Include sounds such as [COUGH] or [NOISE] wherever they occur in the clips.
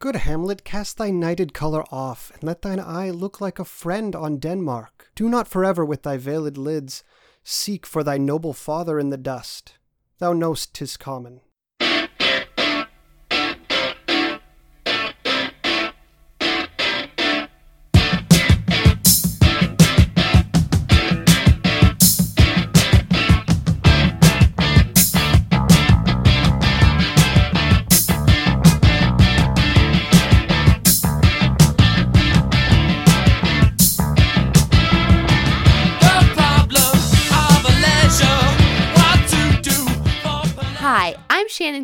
Good Hamlet, cast thy nighted colour off, and let thine eye look like a friend on Denmark. Do not forever with thy veiled lids seek for thy noble father in the dust. Thou know'st 'tis common.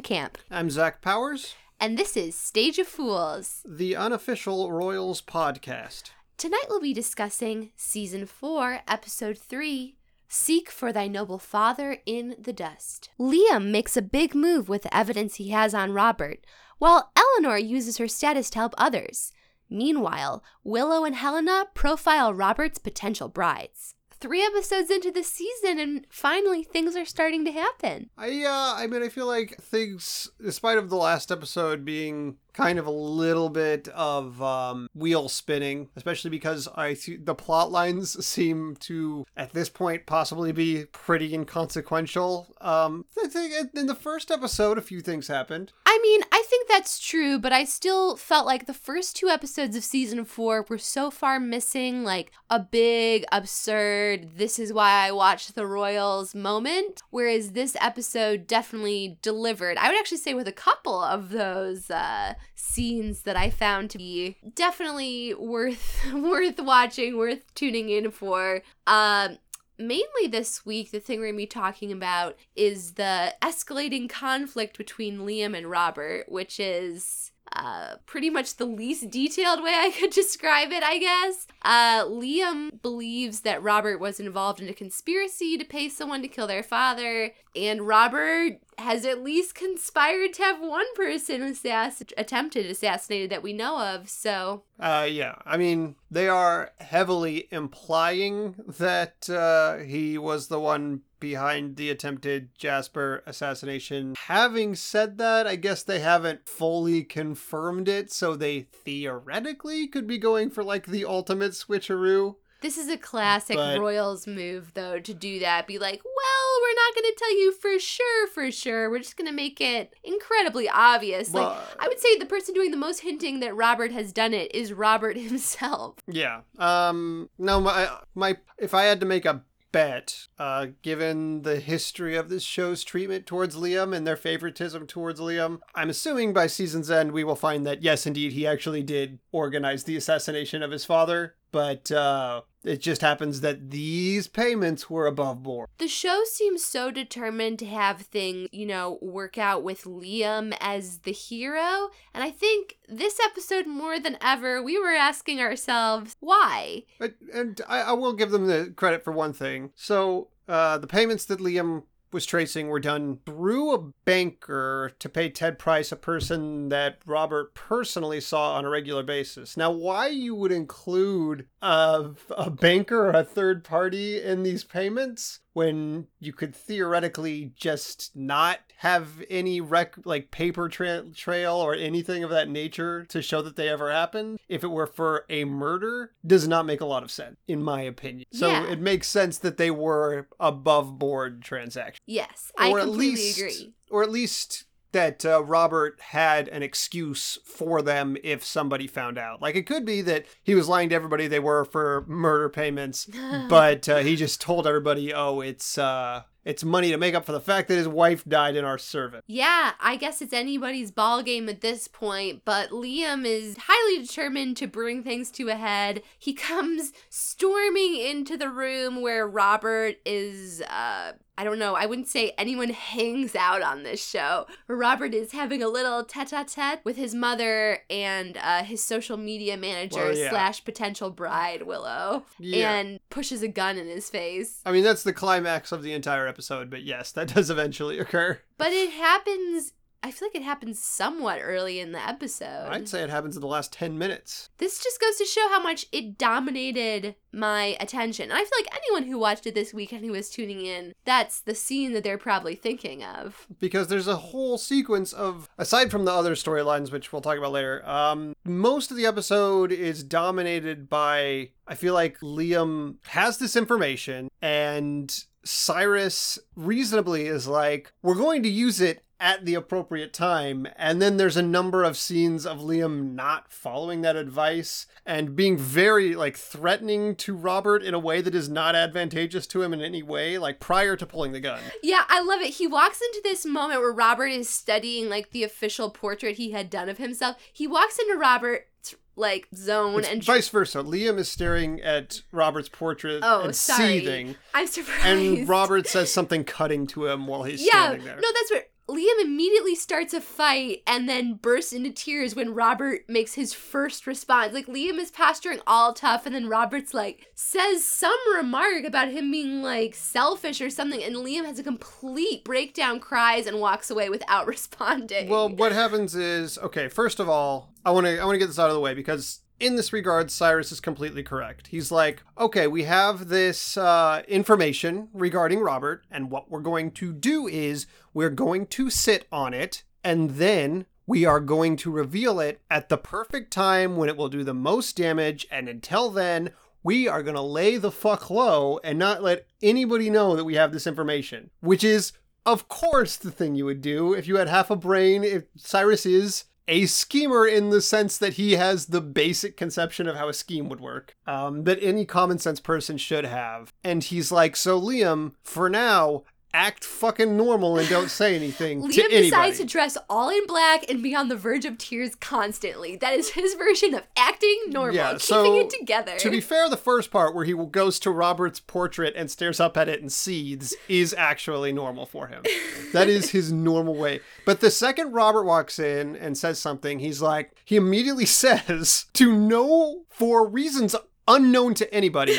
Camp, I'm Zach Powers, and this is Stage of Fools. the unofficial Royals podcast. Tonight we'll be discussing Season 4, Episode 3 Seek for Thy Noble Father in the Dust. Liam makes a big move with the evidence he has on Robert, while Eleanor uses her status to help others. Meanwhile, Willow and Helena profile Robert's potential brides. Three episodes into the season, and finally things are starting to happen. I uh I mean I feel like things despite of the last episode being kind of a little bit of um wheel spinning, especially because I see the plot lines seem to at this point possibly be pretty inconsequential. Um I think in the first episode a few things happened. I mean, I think that's true, but I still felt like the first two episodes of season four were so far missing like a big, absurd, this is why I watched the Royals moment. Whereas this episode definitely delivered. I would actually say with a couple of those uh, scenes that I found to be definitely worth [LAUGHS] worth watching, worth tuning in for. Um, mainly this week, the thing we're going to be talking about is the escalating conflict between Liam and Robert, which is uh, pretty much the least detailed way I could [LAUGHS] describe it, I guess. Uh, Liam believes that Robert was involved in a conspiracy to pay someone to kill their father, and Robert has at least conspired to have one person assass- attempted assassinated that we know of, so Uh yeah, I mean they are heavily implying that uh he was the one behind the attempted Jasper assassination. Having said that, I guess they haven't fully confirmed it, so they theoretically could be going for like the ultimate switcheroo. This is a classic But- Royals move, though, to do that. Be like, well, we're not going to tell you for sure, for sure. We're just going to make it incredibly obvious. Well, like, I would say the person doing the most hinting that Robert has done it is Robert [LAUGHS] himself. Yeah. Um no my my if I had to make a bet, uh given the history of this show's treatment towards Liam and their favoritism towards Liam, I'm assuming by season's end we will find that yes indeed he actually did organize the assassination of his father, but uh it just happens that these payments were above board. The show seems so determined to have things, you know, work out with Liam as the hero. And I think this episode, more than ever, we were asking ourselves, why? But, and I, I will give them the credit for one thing. So, uh, the payments that Liam was tracing were done through a banker to pay Ted Price, a person that Robert personally saw on a regular basis. Now, why you would include a, a banker or a third party in these payments when you could theoretically just not have any rec like paper tra- trail or anything of that nature to show that they ever happened if it were for a murder does not make a lot of sense in my opinion so Yeah. it makes sense that they were above board transactions Yes, I or at completely least agree. or at least that uh, Robert had an excuse for them if somebody found out. Like it could be that he was lying to everybody they were for murder payments, [LAUGHS] but uh, he just told everybody, "Oh, it's uh, it's money to make up for the fact that his wife died in our service." Yeah, I guess it's anybody's ball game at this point, but Liam is highly determined to bring things to a head. He comes storming into the room where Robert is uh I don't know, I wouldn't say anyone [LAUGHS] hangs out on this show. Robert is having a little tete-a-tete with his mother and uh, his social media manager Well, yeah. slash potential bride, Willow, Yeah. and pushes a gun in his face. I mean, that's the climax of the entire episode, but yes, that does eventually occur. But it happens I feel like it happens somewhat early in the episode. I'd say it happens in the last 10 minutes. This just goes to show how much it dominated my attention. And I feel like anyone who watched it this weekend who was tuning in, that's the scene that they're probably thinking of. because there's a whole sequence of aside from the other storylines which we'll talk about later um most of the episode is dominated by i feel like liam has this information and cyrus reasonably is like we're going to use it at the appropriate time and then there's a number of scenes of liam not following that advice and being very like threatening to robert in a way that is not advantageous to him in any way like prior to pulling the gun Yeah, I love it. He walks into this moment where Robert is studying like the official portrait he had done of himself. He walks into Robert's like zone It's and vice versa. Liam is staring at Robert's portrait Oh, and sorry. seething, I'm [LAUGHS] surprised. and Robert says something cutting to him while he's yeah, standing there. no, that's what Liam immediately starts a fight and then bursts into tears when Robert makes his first response. Like Liam is posturing all tough, and then Robert's like says some remark about him being like selfish or something, and Liam has a complete breakdown, cries, and walks away without [LAUGHS] responding. Well, what happens is okay. First of all, I want to I want to get this out of the way because in this regard, Cyrus is completely correct. He's like, okay, we have this uh, information regarding Robert, and what we're going to do is we're going to sit on it, and then we are going to reveal it at the perfect time when it will do the most damage, and until then. We are going to lay the fuck low and not let anybody know that we have this information, which is of course the thing you would do if you had half a brain if cyrus is a schemer in the sense that he has the basic conception of how a scheme would work um, that any common sense person should have. And he's like so liam for now act fucking normal and don't say anything to Liam anybody decides to dress all in black and be on the verge of tears constantly. That is his version of acting normal, Yeah, keeping so, it together. To be fair, the first part where he goes to Robert's portrait and stares up at it and seethes is actually normal for him. [LAUGHS] That is his normal way. But the second Robert walks in and says something, he's like, he immediately [LAUGHS] says, to know for reasons unknown to anybody.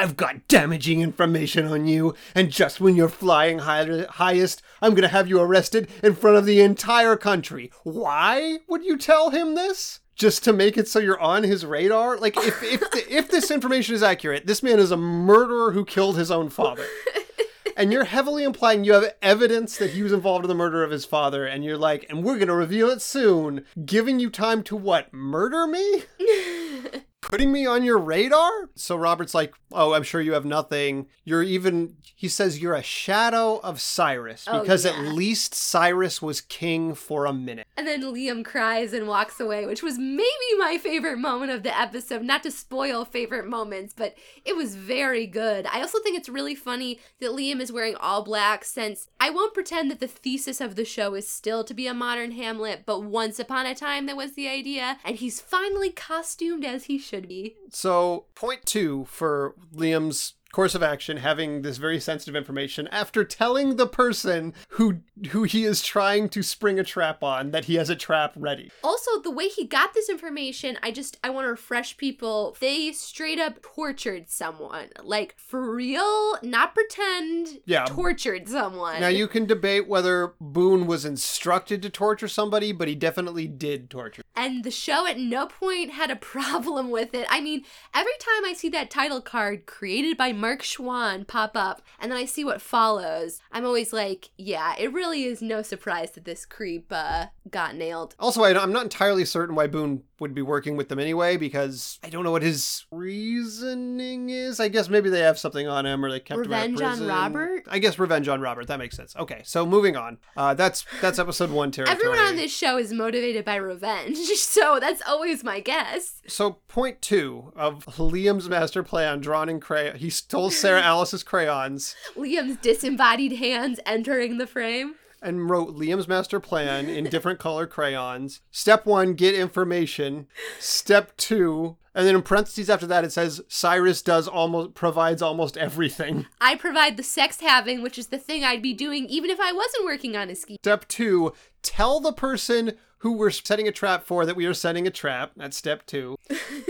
I've got damaging information on you, and just when you're flying high- highest, I'm gonna have you arrested in front of the entire country. Why would you tell him this? Just to make it so you're on his radar? Like, if if the, if this information is accurate, this man is a murderer who killed his own father. [LAUGHS] And you're heavily implying you have evidence that he was involved in the murder of his father, and you're like, and we're gonna reveal it soon, giving you time to what? Murder me? [LAUGHS] putting me on your radar? So Robert's like, Oh, I'm sure you have nothing. You're even, he says, you're a shadow of Cyrus Oh, because at least Cyrus was king for a minute. And then Liam cries and walks away, which was maybe my favorite moment of the episode. Not to spoil favorite moments, but it was very good. I also think it's really funny that Liam is wearing all black since I won't pretend that the thesis of the show is still to be a modern Hamlet, but once upon a time that was the idea, and he's finally costumed as he should be. So, point two for Liam's course of action having this very sensitive information after telling the person who who he is trying to spring a trap on that he has a trap ready. Also, the way he got this information, I just I want to refresh people. They straight up tortured someone. Like for real, not pretend. Yeah. Tortured someone. Now you can debate whether Boone was instructed to torture somebody, but he definitely did torture. and the show at no point had a [LAUGHS] problem with it. I mean, every time I see that title card created by Mark Schwahn pop up and then I see what follows, I'm always like, yeah, it really is no surprise that this creep uh, got nailed. Also, I, I'm not entirely certain why Boone would be working with them anyway, because I don't know what his reasoning is. I guess maybe they have something on him, or they kept Revenge him on out of prison. Robert? I guess revenge on Robert. That makes sense. Okay, so moving on. Uh, that's that's episode one territory. Everyone on this show is motivated by revenge, [LAUGHS] so that's always my guess. So point two of Liam's master plan, drawn in crayon. He stole Sarah Alice's crayons Liam's disembodied hands entering the frame. and wrote Liam's master plan in different color crayons. Step one, get information. Step two, and then in parentheses after that it says Cyrus does almost provides almost everything. I provide the sex having, which is the thing I'd be doing even if I wasn't working on a ski. Step two, tell the person who we're setting a trap for that we are setting a trap. That's step two.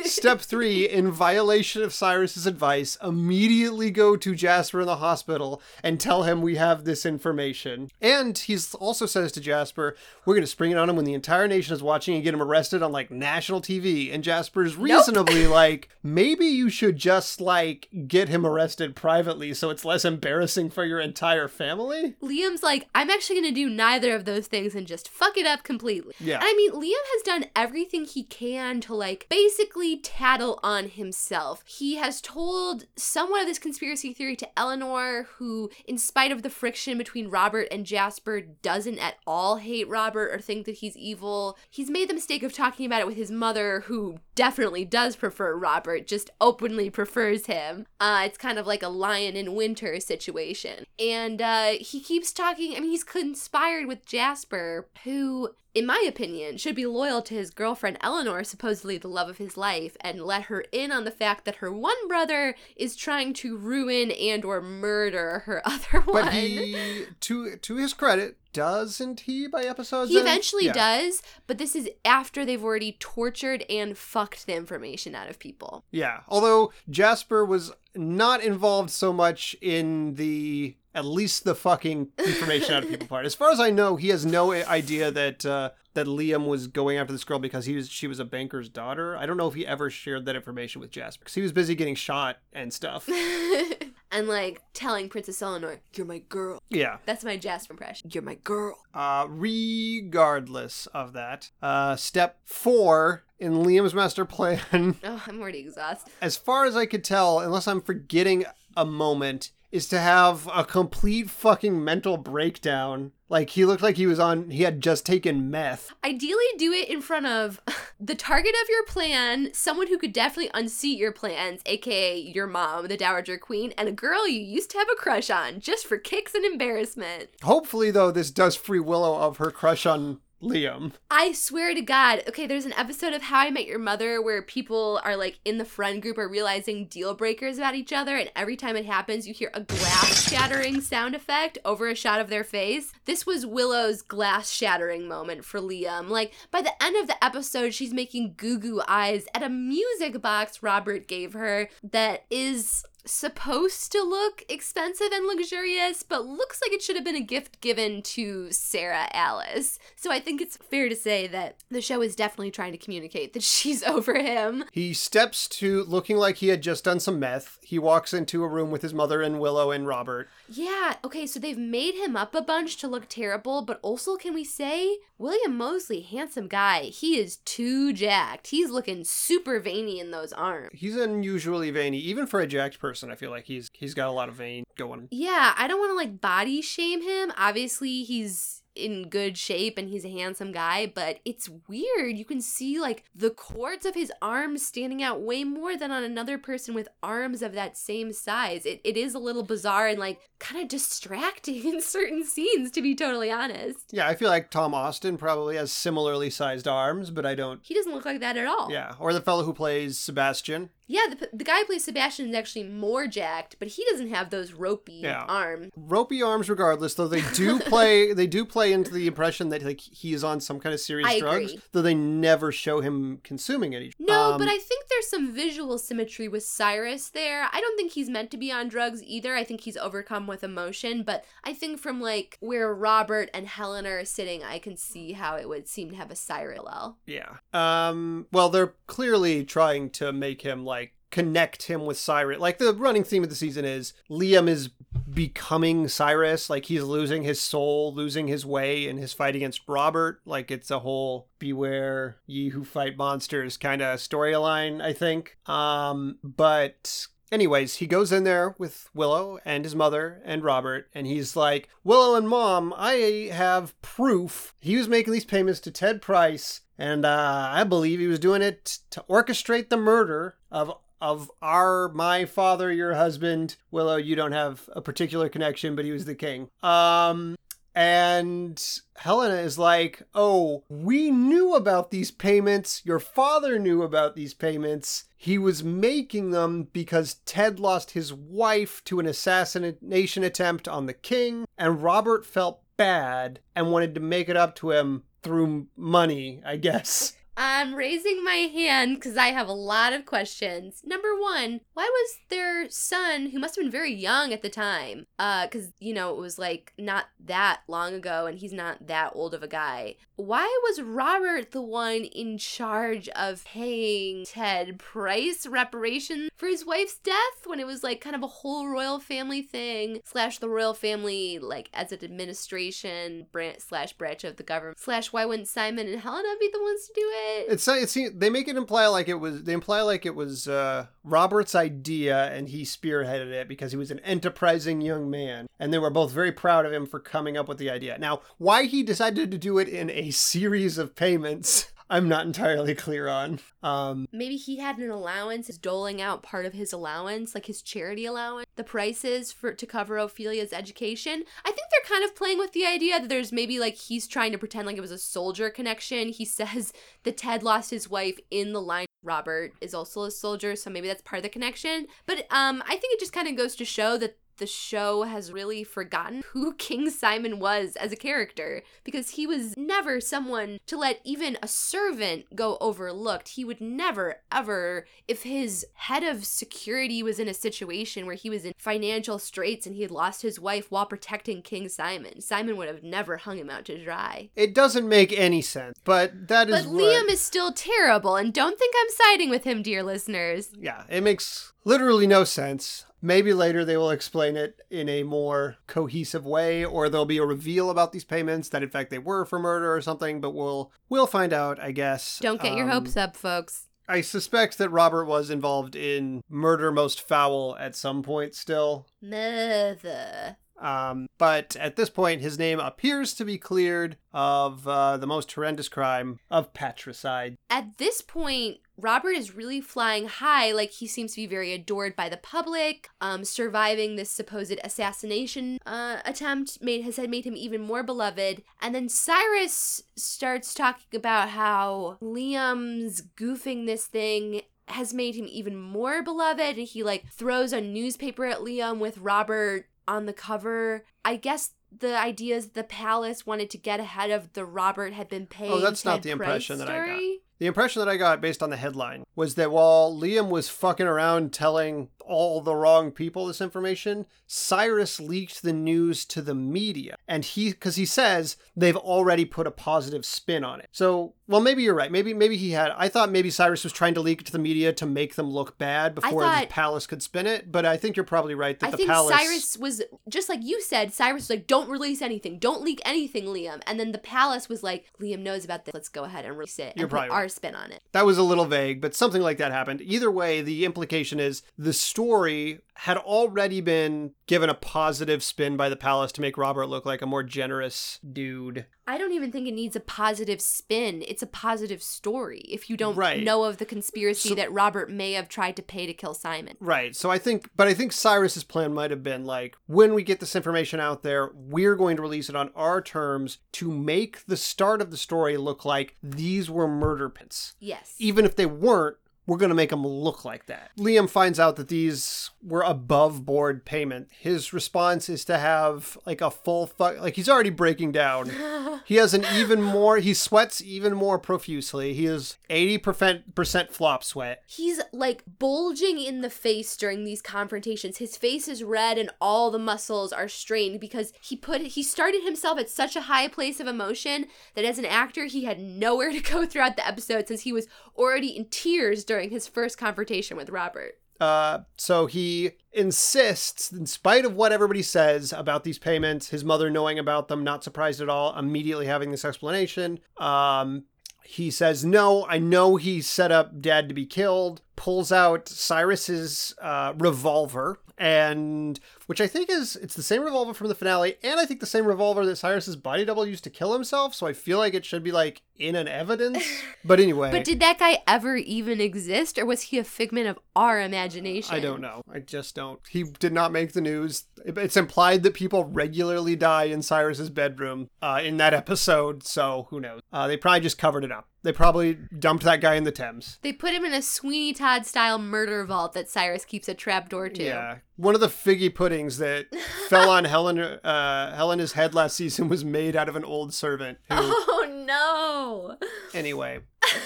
step [LAUGHS] three, in violation of Cyrus's advice, immediately go to Jasper in the hospital and tell him we have this information. And he's also says to Jasper, we're going to spring it on him when the entire nation is watching and get him arrested on like national TV. And Jasper's reasonably like, maybe you should just like get him arrested privately so it's less embarrassing for your entire family. Liam's like, I'm actually going to do neither of those things and just fuck it up completely. Yeah. And I mean, Liam has done everything he can to like basically tattle on himself. He has told somewhat of this conspiracy theory to Eleanor, who, in spite of the friction between Robert and Jasper, doesn't at all hate Robert or think that he's evil. He's made the mistake of talking about it with his mother, who definitely does prefer Robert, just openly prefers him. Uh, it's kind of like a lion in winter situation. And uh, he keeps talking, I mean, he's conspired with Jasper, who in my opinion, should be loyal to his girlfriend Eleanor, supposedly the love of his life, and let her in on the fact that her one brother is trying to ruin and or murder her [LAUGHS] other one. But he, to to his credit, doesn't he by episodes? He in? eventually Yeah. does, but this is after they've already tortured and fucked the information out of people. Yeah. Although Jasper was not involved so much in the at least the fucking information out of people [LAUGHS] part. As far as I know, he has no idea that uh, that Liam was going after this girl because he was she was a banker's daughter. I don't know if he ever shared that information with Jasper because he was busy getting shot and stuff. [LAUGHS] and like telling Princess Eleanor, You're my girl. Yeah. That's my Jasper impression. You're my girl. Uh, regardless of that, uh, step four in Liam's master plan [LAUGHS] Oh, I'm already exhausted. as far as I could tell, unless I'm forgetting a moment, is to have a complete fucking mental breakdown. Like he looked like he was on, he had just taken meth. Ideally, do it in front of [LAUGHS] the target of your plan, someone who could definitely unseat your plans, aka your mom, the Dowager Queen, and a girl you used to have a crush on, just for kicks and embarrassment. Hopefully, though, this does free Willow of her crush on Liam. I swear to God, okay, there's an episode of How I Met Your Mother where people are like in the friend group are realizing deal breakers about each other, and every time it happens, you hear a glass shattering sound effect over a shot of their face. This was Willow's glass shattering moment for Liam. Like, by the end of the episode, she's making goo goo eyes at a music box Robert gave her that is supposed to look expensive and luxurious, but looks like it should have been a gift given to Sarah Alice. So I think it's fair to say that the show is definitely trying to communicate that [LAUGHS] she's over him. He steps to looking like he had just done some meth. He walks into a room with his mother and Willow and Robert. Yeah, okay, so they've made him up a bunch to look terrible, but also, can we say, William Moseley, handsome guy, he is too jacked. He's looking super veiny in those arms. He's unusually veiny, even for a jacked person. I feel like he's he's got a lot of vein going. Yeah, I don't want to like body shame him. Obviously, he's in good shape and he's a handsome guy, but it's weird. You can see like the cords of his arms standing out way more than on another person with arms of that same size. It, it is a little bizarre and like kind of distracting [LAUGHS] in certain scenes, to be totally honest. Yeah, I feel like Tom Austin probably has similarly sized arms, but I don't. He doesn't look like that at all. Yeah, or the fellow who plays Sebastian. Yeah, the, the guy who plays Sebastian is actually more jacked, but he doesn't have those ropey Yeah. arms. Ropey arms, regardless. Though they do [LAUGHS] play, they do play into the impression that like he is on some kind of serious I drugs. agree. Though they never show him consuming any. Drugs. No, Um, but I think there's some visual symmetry with Cyrus there. I don't think he's meant to be on drugs either. I think he's overcome with emotion, but I think from like where Robert and Helen are sitting, I can see how it would seem to have a parallel. Yeah. Um. Well, they're clearly trying to make him like connect him with Cyrus. Like the running theme of the season is Liam is becoming Cyrus. Like he's losing his soul, losing his way in his fight against Robert. Like it's a whole beware ye who fight monsters kind of storyline. I think. Um. But Anyways, he goes in there with Willow and his mother and Robert, and he's like, Willow and Mom, I have proof. He was making these payments to Ted Price, and uh, I believe he was doing it to orchestrate the murder of of our my father, your husband. Willow, you don't have a particular connection, but he was the king. Um and Helena is like, "Oh, we knew about these payments. Your father knew about these payments. He was making them because Ted lost his wife to an assassination attempt on the king, and Robert felt bad and wanted to make it up to him through money, I guess. I'm raising my hand because I have a lot of questions. Number one, why was their son, who must have been very young at the time, uh, because you know it was like not that long ago, and he's not that old of a guy. Why was Robert the one in charge of paying Ted Price reparations for his wife's death when it was like kind of a whole royal family thing slash the royal family like as an administration branch slash branch of the government slash why wouldn't Simon and Helena be the ones to do it? It's it seems they make it imply like it was they imply like it was uh, Robert's idea and he spearheaded it because he was an enterprising young man and they were both very proud of him for coming up with the idea. Now, why he decided to do it in a series of payments, I'm not entirely clear on. Um, Maybe he had an allowance, is doling out part of his allowance, like his charity allowance, the prices for to cover Ophelia's education. I think they're kind of playing with the idea that there's maybe like he's trying to pretend like it was a soldier connection. He [LAUGHS] says that Ted lost his wife in the line. Robert is also a soldier, so maybe that's part of the connection. But um, I think it just kind of goes to show that the show has really forgotten [LAUGHS] who King Simon was as a character because he was never someone to let even a servant go overlooked. He would never, ever, if his head of security was in a situation where he was in financial straits and he had lost his wife while protecting King Simon, Simon would have never hung him out to dry. it doesn't make any sense, but that is But what- Liam is still terrible, and don't think I'm siding with him, dear listeners. yeah, it makes literally no sense. Maybe later they will explain it in a more cohesive way, or there'll be a reveal about these payments that in fact they were for murder or something. But we'll we'll find out, I guess. Don't get your Um, hopes up, folks. I suspect that Robert was involved in murder most foul at some point still. Mother. Um, but at this point, his name appears to be cleared of uh, the most horrendous crime of patricide. At this point, Robert is really flying high, like he seems to be very adored by the public. Um, surviving this supposed assassination uh, attempt made has made him even more beloved. And then Cyrus starts talking about how Liam's goofing this thing has made him even more beloved. And he like throws a newspaper at Liam with Robert on the cover. I guess the idea is the palace wanted to get ahead of the Robert had been paid. Oh, that's not the impression that I got. The impression that I got based on the headline was that while Liam was fucking around telling all the wrong people this information, Cyrus leaked the news to the media. And he cuz he says they've already put a positive spin on it. So, well maybe you're right. Maybe maybe he had I thought maybe Cyrus was trying to leak it to the media to make them look bad before thought- the palace could spin it, but I think you're probably right that I the think palace Cyrus was just like you said. Cyrus was like, "Don't release anything. Don't leak anything, Liam." And then the palace was like, "Liam knows about this. Let's go ahead and release it You're and put probably our right. Spin on it." That was a little vague, but something like that happened. Either way, the implication is the story had already been given a positive spin by the palace to make Robert look like a more generous dude. I don't even think it needs a positive spin. It's a positive story. If you don't Right. know of the conspiracy So- that Robert may have tried to pay to kill Simon. Right. So I think, but I think Cyrus's plan might have been like, when we get this information out there, we're going to release it on our terms to make the start of the story look like these were murder pits. Yes. even if they weren't, we're going to make them look like that. Liam finds out that these were above board payment. His response is to have like a full fuck, like he's already breaking down. [LAUGHS] he has an even more, he sweats even more profusely. He is 80% flop sweat. He's like bulging in the face during these confrontations. His face is red and all the muscles are strained because he put he started himself at such a high place of emotion that as an actor he had nowhere to go [LAUGHS] throughout the episode since he was already in tears during his first confrontation with Robert. Uh, so he insists, in spite of what everybody says about these payments, his mother knowing about them, not surprised at all, immediately having this explanation. Um, he says, No, I know he set up dad to be killed, pulls out Cyrus's uh, revolver, and which I think is it's the same revolver from the finale, and I think the same revolver that Cyrus's body double used to kill himself. So I feel like it should be like in an evidence. [LAUGHS] But anyway, But did that guy ever even exist or was he a figment of our imagination? I don't know. I just don't. He did not make the news. It's implied that people regularly die in Cyrus's bedroom uh, in that episode, so who knows? Uh, they probably just covered it up. They probably dumped that guy in the Thames. They put him in a Sweeney Todd style murder vault that Cyrus keeps a trapdoor to. Yeah, one of the figgy puddings that [LAUGHS] fell on Helen uh, Helena's head last season was made out of an old servant. Who, [LAUGHS] Oh no. anyway. [LAUGHS]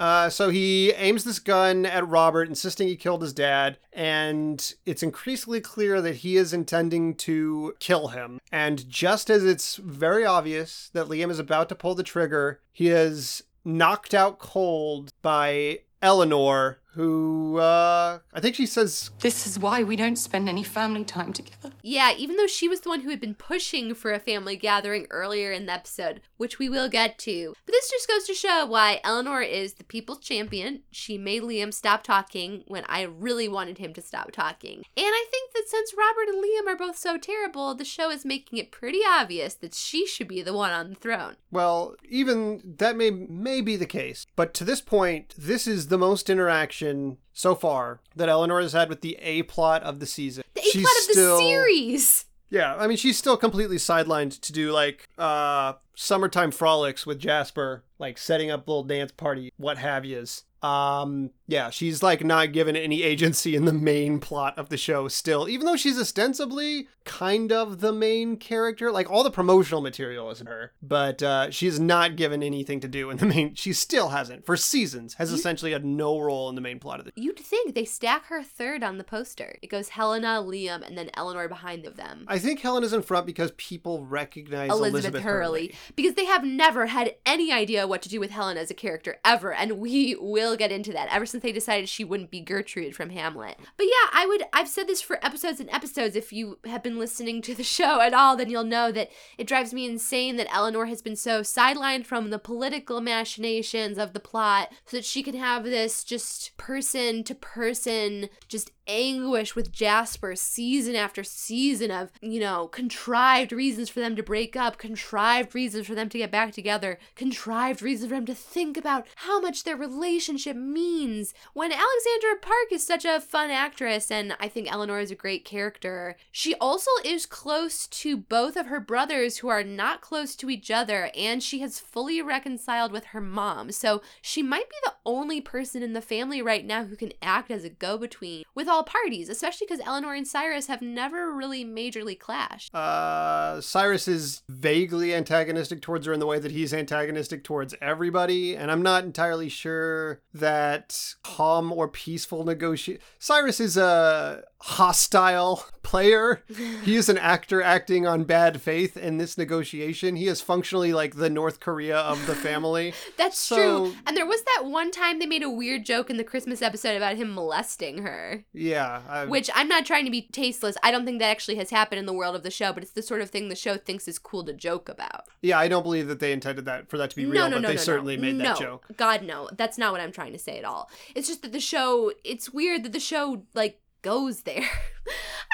Uh, so he aims this gun at Robert, insisting he killed his dad, and it's increasingly clear that he is intending to kill him. And just as it's very obvious that Liam is about to pull the trigger, he is knocked out cold by Eleanor, who uh, I think she says This is why we don't spend any family time together. Yeah, even though she was the one who had been pushing for a family gathering earlier in the episode, which we will get to. But this just goes to show why Eleanor is the people's champion. She made Liam stop talking when I really wanted him to stop talking. And I think that since Robert and Liam are both so terrible, the show is making it pretty obvious that she should be the one on the throne. Well, even that may may be the case, but to this point, this is the most interaction so far that Eleanor has had with the A plot of the season. The A plot of the series! Yeah, I mean she's still completely sidelined to do like uh summertime frolics with Jasper, like setting up little dance party, what have yous. Um yeah, she's like not given any agency in the main plot of the show still, even though she's ostensibly kind of the main character. Like all the promotional material is her, but uh she's not given anything to do in the main she still hasn't for seasons, has essentially had no role in the main plot of the You'd think they stack her third on the poster. It goes Helena, Liam, and then Eleanor behind them. I think Helen is in front because people recognize Elizabeth, Elizabeth, Hurley. because they have never had any idea what to do with Helen as a character ever, and we will get into that ever since they decided she wouldn't be Gertrude from Hamlet. But yeah, I would I've said this for episodes and episodes. If you have been listening to the show at all, then you'll know that it drives me insane that Eleanor has been so sidelined from the political machinations of the plot so that she can have this just person to person just anguish with Jasper season after season of, you know, contrived reasons for them to break up, contrived reasons for them to get back together, contrived reasons for them to think about how much their relationship means. When Alexandra Park is such a fun actress, and I think Eleanor is a great character, she also is close to both of her brothers who are not close to each other, and she has fully reconciled with her mom. So she might be the only person in the family right now who can act as a go between with all parties, especially because Eleanor and Cyrus have never really majorly clashed. Uh, Cyrus is vaguely antagonistic towards her in the way that he's antagonistic towards everybody, and I'm not entirely sure that calm or peaceful negotiation. Cyrus is a hostile player. [LAUGHS] he is an actor acting on bad faith in this negotiation. He is functionally like the North Korea of the family. [LAUGHS] That's So- true. And there was that one time they made a weird joke in the Christmas episode about him molesting her. Yeah, I, Which I'm not trying to be tasteless. I don't think that actually has happened in the world of the show, but it's the sort of thing the show thinks is cool to joke about. yeah, I don't believe that they intended that for that to be real, no, no, but no, they certainly made that joke. God, no. That's not what I'm trying to say at all. It's just that the show, it's weird that the show, like, goes there. [LAUGHS]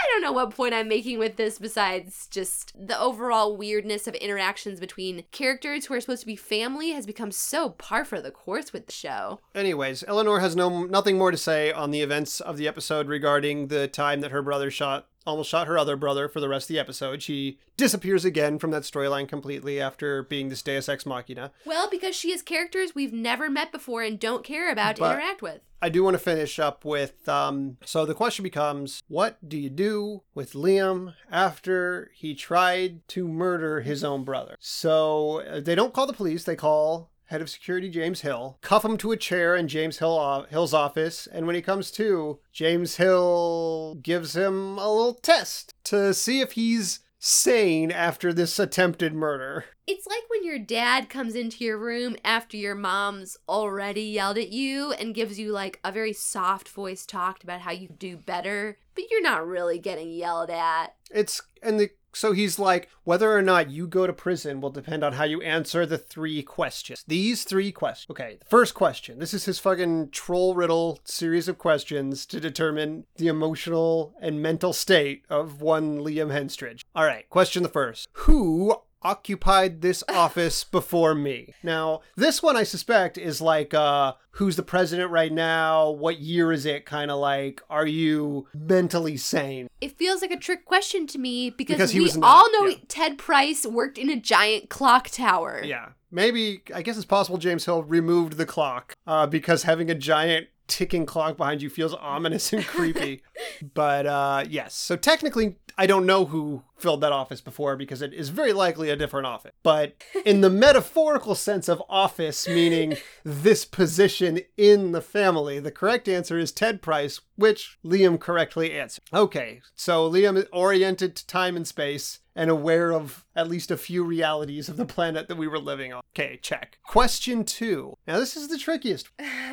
I don't know what point I'm making with this besides just the overall weirdness of interactions between characters who are supposed to be family has become so par for the course with the show. Anyways, Eleanor has no nothing more to say on the events of the episode regarding the time that her brother shot almost shot her other brother for the rest of the episode. She disappears again from that storyline completely after being this Deus Ex Machina. Well, because she has characters we've never met before and don't care about to interact with. I do want to finish up with um so the question becomes what do you do with Liam after he tried to murder his own brother? So uh, they don't call the police, they call head of security James Hill, cuff him to a chair in James Hill uh, Hill's office, and when he comes to, James Hill gives him a little test to see if he's sane after this attempted murder. It's like when your dad comes into your room after your mom's already yelled at you and gives you like a very soft voice talked about how you do better, but you're not really getting yelled at. It's and the so he's like whether or not you go to prison will depend on how you answer the three questions. These three questions. Okay, the first question. This is his fucking troll riddle series of questions to determine the emotional and mental state of one Liam Henstridge. All right, question the first. Who occupied this [LAUGHS] office before me. Now, this one I suspect is like uh who's the president right now? What year is it? Kind of like are you mentally sane? It feels like a trick question to me because, Because we all know yeah. Ted Price worked in a giant clock tower. Yeah. Maybe, I guess it's possible James Hill removed the clock uh, because having a giant ticking clock behind you feels ominous and creepy. [LAUGHS] but uh, yes, so technically, I don't know who filled that office before because it is very likely a different office. But in the [LAUGHS] metaphorical sense of office, meaning this position in the family, the correct answer is Ted Price, which Liam correctly answered. Okay, so Liam is oriented to time and space and aware of at least a few realities of the planet that we were living on. Okay, check. Question two. Now, this is the trickiest.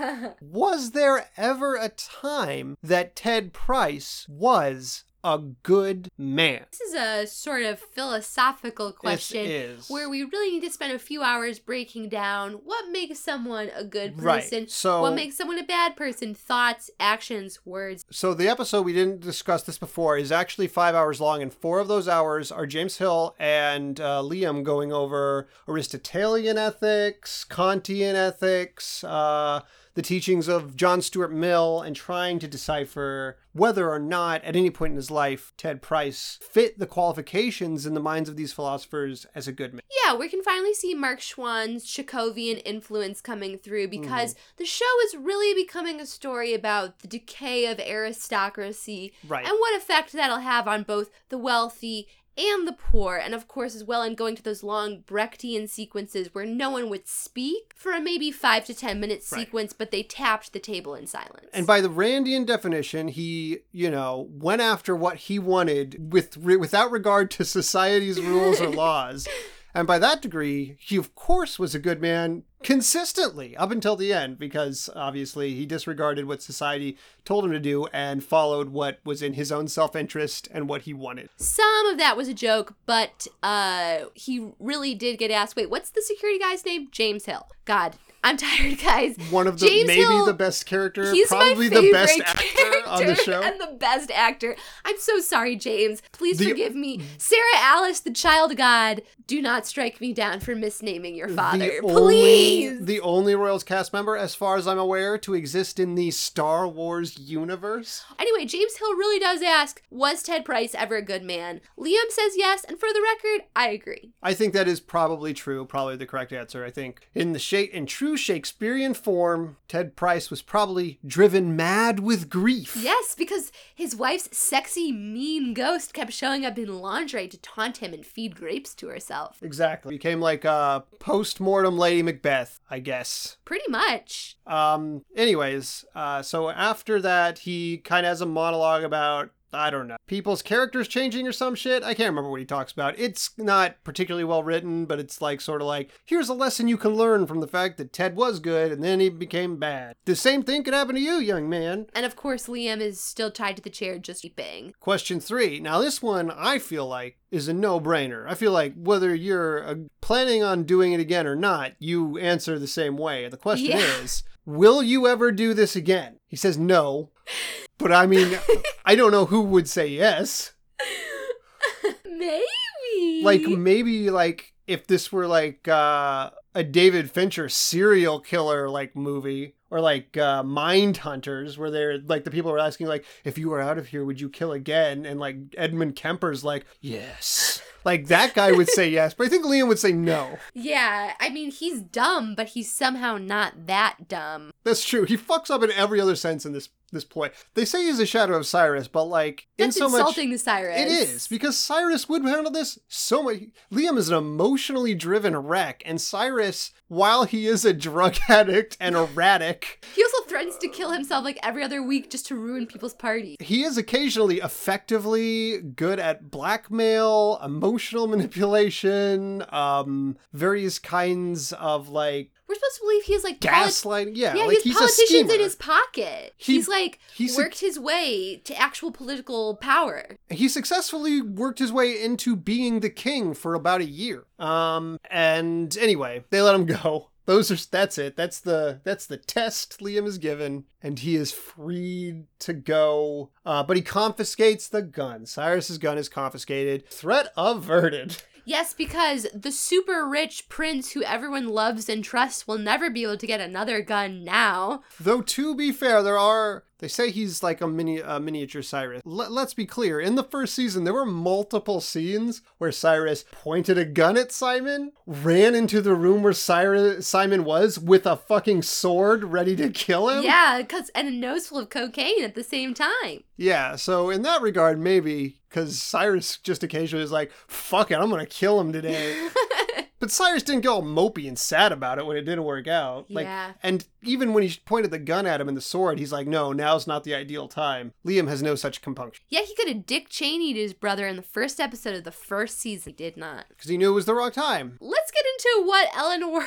[LAUGHS] Was there ever a time that Ted Price was a good man? This is a sort of philosophical question is. where we really need to spend a few hours breaking down what makes someone a good person, Right, so- what makes someone a bad person, thoughts, actions, words. So the episode we didn't discuss this before is actually five hours long, and four of those hours are James Hill and uh, Liam going over Aristotelian ethics, Kantian ethics, uh, the teachings of John Stuart Mill, and trying to decipher whether or not, at any point in his life, Ted Price fit the qualifications in the minds of these philosophers as a good man. Yeah, we can finally see Mark Schwahn's Chekhovian influence coming through because Mm-hmm. the show is really becoming a story about the decay of aristocracy Right. and what effect that'll have on both the wealthy and the poor, and of course, as well, in going to those long Brechtian sequences where no one would speak for a maybe five to ten minute Right. sequence, but they tapped the table in silence. And by the Randian definition, he, you know, went after what he wanted with re- without regard to society's rules or [LAUGHS] laws. And by that degree, he of course was a good man consistently up until the end because obviously he disregarded what society told him to do and followed what was in his own self-interest and what he wanted. Some of that was a joke, but uh, he really did get asked. Wait, what's the security guy's name? James Hill. God, I'm tired, guys. One of the James maybe Hill- the best character, He's probably my the best actor on the show. and the best actor. I'm so sorry, James. Please The- forgive me. Sarah Alice, the child god, do not strike me down for misnaming your father. the only, Please. the only Royals cast member, as far as I'm aware, to exist in the Star Wars universe. Anyway, James Hill really does ask, was Ted Price ever a good man? Liam says yes, and for the record, I agree. I think that is probably true, probably the correct answer. I think in the shape in true Shakespearean form, Ted Price was probably driven mad with grief. Yes, because his wife's sexy, mean ghost kept showing up in lingerie to taunt him and feed grapes to herself. Exactly. Became like a post-mortem Lady Macbeth, I guess. Pretty much. Um anyways, uh so after that he kind of has a monologue about I don't know. People's characters changing or some shit. I can't remember what he talks about. It's not particularly well written, but it's like sort of like, here's a lesson you can learn from the fact that Ted was good and then he became bad. The same thing could happen to you, young man. And of course, Liam is still tied to the chair, just weeping. Question three. Now, this one I feel like is a no brainer. I feel like whether you're uh, planning on doing it again or not, you answer the same way. The question Yeah. is, will you ever do this again? He says no. [LAUGHS] But I mean, I don't know who would say yes. [LAUGHS] Maybe. Like, maybe, like, if this were like uh, a David Fincher serial killer like movie. Or like uh, Mind Hunters, where they're like the people were asking, like, if you were out of here, would you kill again? And like Edmund Kemper's like, yes. Like that guy would say [LAUGHS] yes, but I think Liam would say no. Yeah, I mean, he's dumb, but he's somehow not that dumb. That's true. He fucks up in every other sense in this this play. They say he's a shadow of Cyrus, but like That's in so insulting much to Cyrus. it is because Cyrus would handle this so much. Liam is an emotionally driven wreck, and Cyrus, while he is a drug [LAUGHS] addict and erratic, He also threatens to kill himself like every other week just to ruin people's parties. he is occasionally effectively good at blackmail, emotional [LAUGHS] manipulation, um, various kinds of like We're supposed to believe he's like gaslighting. Yeah, Yeah, like he's, he's politicians in his pocket. He- he's like he's worked his way to actual political power. he successfully worked his way into being the king for about a year. Um, and anyway, they let him go. [LAUGHS] Those are that's it. That's the that's the test Liam is given, and he is freed to go. Uh, but he confiscates the gun. Cyrus's gun is confiscated. Threat averted. [LAUGHS] Yes, because the super rich prince who everyone loves and trusts will never be able to get another gun now. Though to be fair, there are They say he's like a mini a miniature Cyrus. Let, let's be clear. In the first season, there were multiple scenes where Cyrus pointed a gun at Simon, ran into the room where Cyrus Simon was with a fucking sword ready to kill him. Yeah, because and a nose full of cocaine at the same time. Yeah, so in that regard, maybe because Cyrus just occasionally is like, "Fuck it, I'm gonna kill him today." [LAUGHS] but Cyrus didn't get all mopey and sad about it when it didn't work out. Like, Yeah. and even when he pointed the gun at him and the sword, he's like, "No, now's not the ideal time." Liam has no such compunction Yeah, he could have Dick Cheneyed his brother in the first episode of the first season. He did not. because he knew it was the wrong time. Let's get into what Eleanor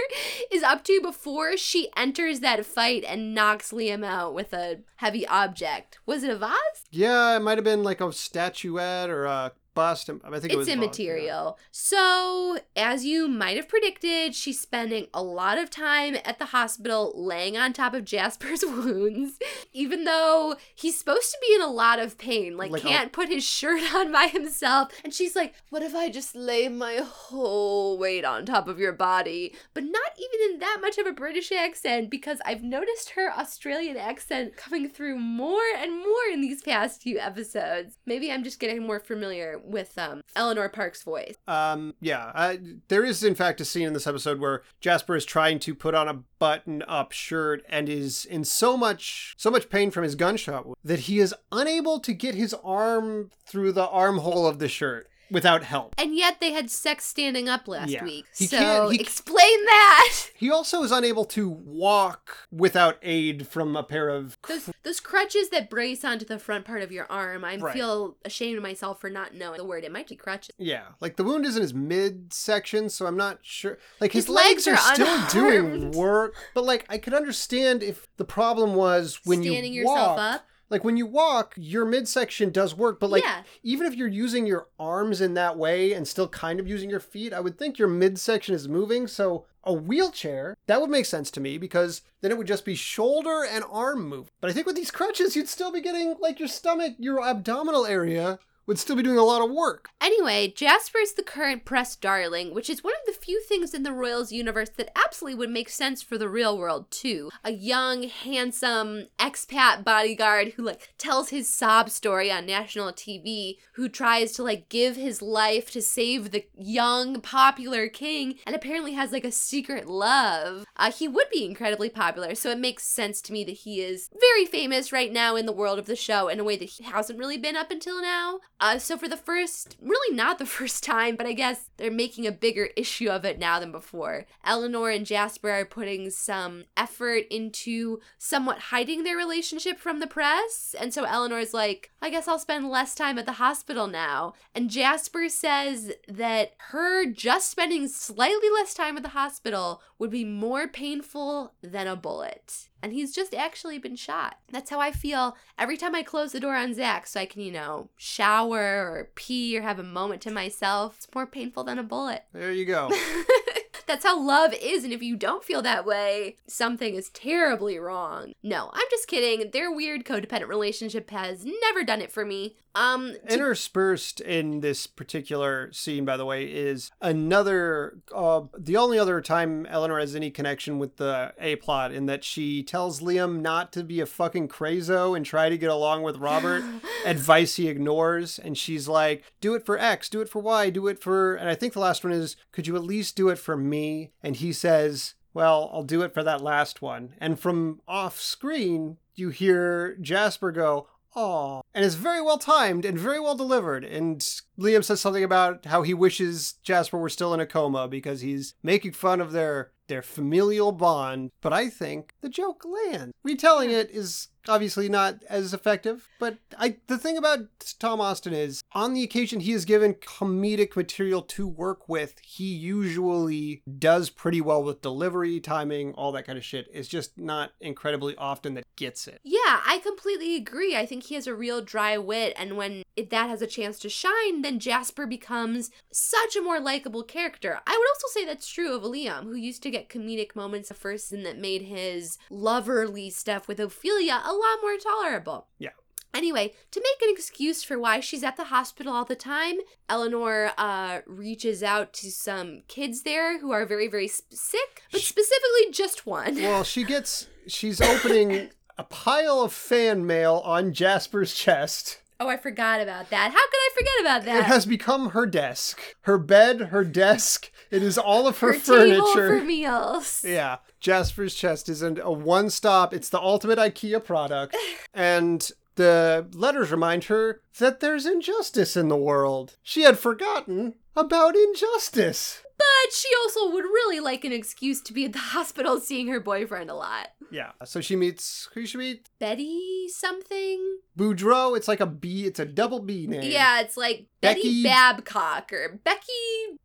[LAUGHS] is up to before she enters that fight and knocks Liam out with a heavy object. Was it a vase? Yeah, it might have been like a statuette or a bust. I think it was It's a yeah. immaterial. So, as you might have predicted, she's spending a lot of time at the hospital laying on top of Jasper's [LAUGHS] wounds, even though he's supposed to be in a lot of pain, like, Like oh. can't put his shirt [LAUGHS] on by himself. And she's like, What if I just lay my whole weight on top of your body? But not even in that much of a British accent, because I've noticed her Australian accent coming through more and more in these past few episodes. Maybe I'm just getting more familiar with um, Eleanor Park's voice. Um, yeah, there is in fact a scene in this episode where Jasper is trying to put on a button-up shirt and is in so much so much pain from his gunshot that he is unable to get his arm through the armhole of the shirt without help. And yet they had sex standing up last Yeah. week. He so he- explain that. [LAUGHS] He also is unable to walk without aid from a pair of Those those crutches that brace onto the front part of your arm. I Right. feel ashamed of myself for not knowing the word. It might be crutches. yeah, like the wound is in his midsection, so I'm not sure. Like his, His legs, legs are, are still doing work, but like I could understand if the problem was when you Standing you yourself up. Like when you walk, your midsection does work, but like Yeah. even if you're using your arms in that way and still kind of using your feet, I would think your midsection is moving. So a wheelchair, that would make sense to me because then it would just be shoulder and arm move. But I think with these crutches, you'd still be getting like your stomach, your abdominal area would still be doing a lot of work. Anyway, Jasper is the current press darling, which is one of the few things in the Royals universe that absolutely would make sense for the real world too. A young, handsome expat bodyguard who like tells his sob story on national TV, who tries to like give his life to save the young, popular king, and apparently has like a secret love. Uh, he would be incredibly popular, so it makes sense to me that he is very famous right now in the world of the show in a way that he hasn't really been up until now. Uh, so for the first, really not the [LAUGHS] first time, but I guess they're making a bigger issue of it now than before. Eleanor and Jasper are putting some effort into somewhat hiding their relationship from the press, and so Eleanor's like, I guess I'll spend less time at the hospital now. And Jasper says that her just spending slightly less time at the hospital would be more painful than a bullet. And he's just actually been shot. That's how I feel every time I close the door on Zach so I can, you know, shower or pee or have a moment to myself. It's more painful than a bullet. [LAUGHS] There you go. That's how love is, and if you don't feel that way, something is terribly wrong. No, I'm just kidding. Their weird codependent relationship has never done it for me. Um, to- Interspersed in this particular scene, by the way, is another, uh, the only other time Eleanor has any connection with the A plot, in that she tells Liam not to be a fucking crazo and try to get along with Robert. [LAUGHS] advice he ignores, and she's like, "Do it for X, do it for Y, do it for," and I think the last one is, "Could you at least do it for me?" And he says. Well, I'll do it for that last one. And from off screen, you hear Jasper go, Aw. And it's very well timed and very well delivered. And Liam says something about how he wishes Jasper were still in a coma because he's making fun of their their familial bond. But I think the joke lands. Retelling it is obviously not as effective. But I the thing about Tom Austin is on the occasion he is given comedic material to work with, he usually does pretty well with delivery, timing, all that kind of shit. It's just not incredibly often that gets it. Yeah, I completely agree. I think he has a real dry wit, and when it, that has a chance to shine, then Jasper becomes such a more likable character. I would also say that's true of Liam, who used to get comedic moments at first and that made his loverly stuff with Ophelia a lot more tolerable. Yeah. Anyway, to make an excuse for why she's at the hospital all the time, Eleanor uh, reaches out to some kids there who are very, very sp- sick, but Sh- specifically just one. Well, she gets she's opening [LAUGHS] a pile of fan mail on Jasper's chest. Oh, I forgot about that. How could I forget about that? It has become her desk, her bed, her desk. It is all of her, Her table furniture. for meals. Yeah, Jasper's chest is a one stop. It's the ultimate IKEA product. [LAUGHS] And the letters remind her that there's injustice in the world. She had forgotten about injustice. But she also would really like an excuse to be at the [LAUGHS] hospital seeing her boyfriend a lot. Yeah, so she meets, who she meet? Betty something? Boudreaux. It's like a B, it's a double B name. Yeah, it's like Betty Becky- Babcock or Becky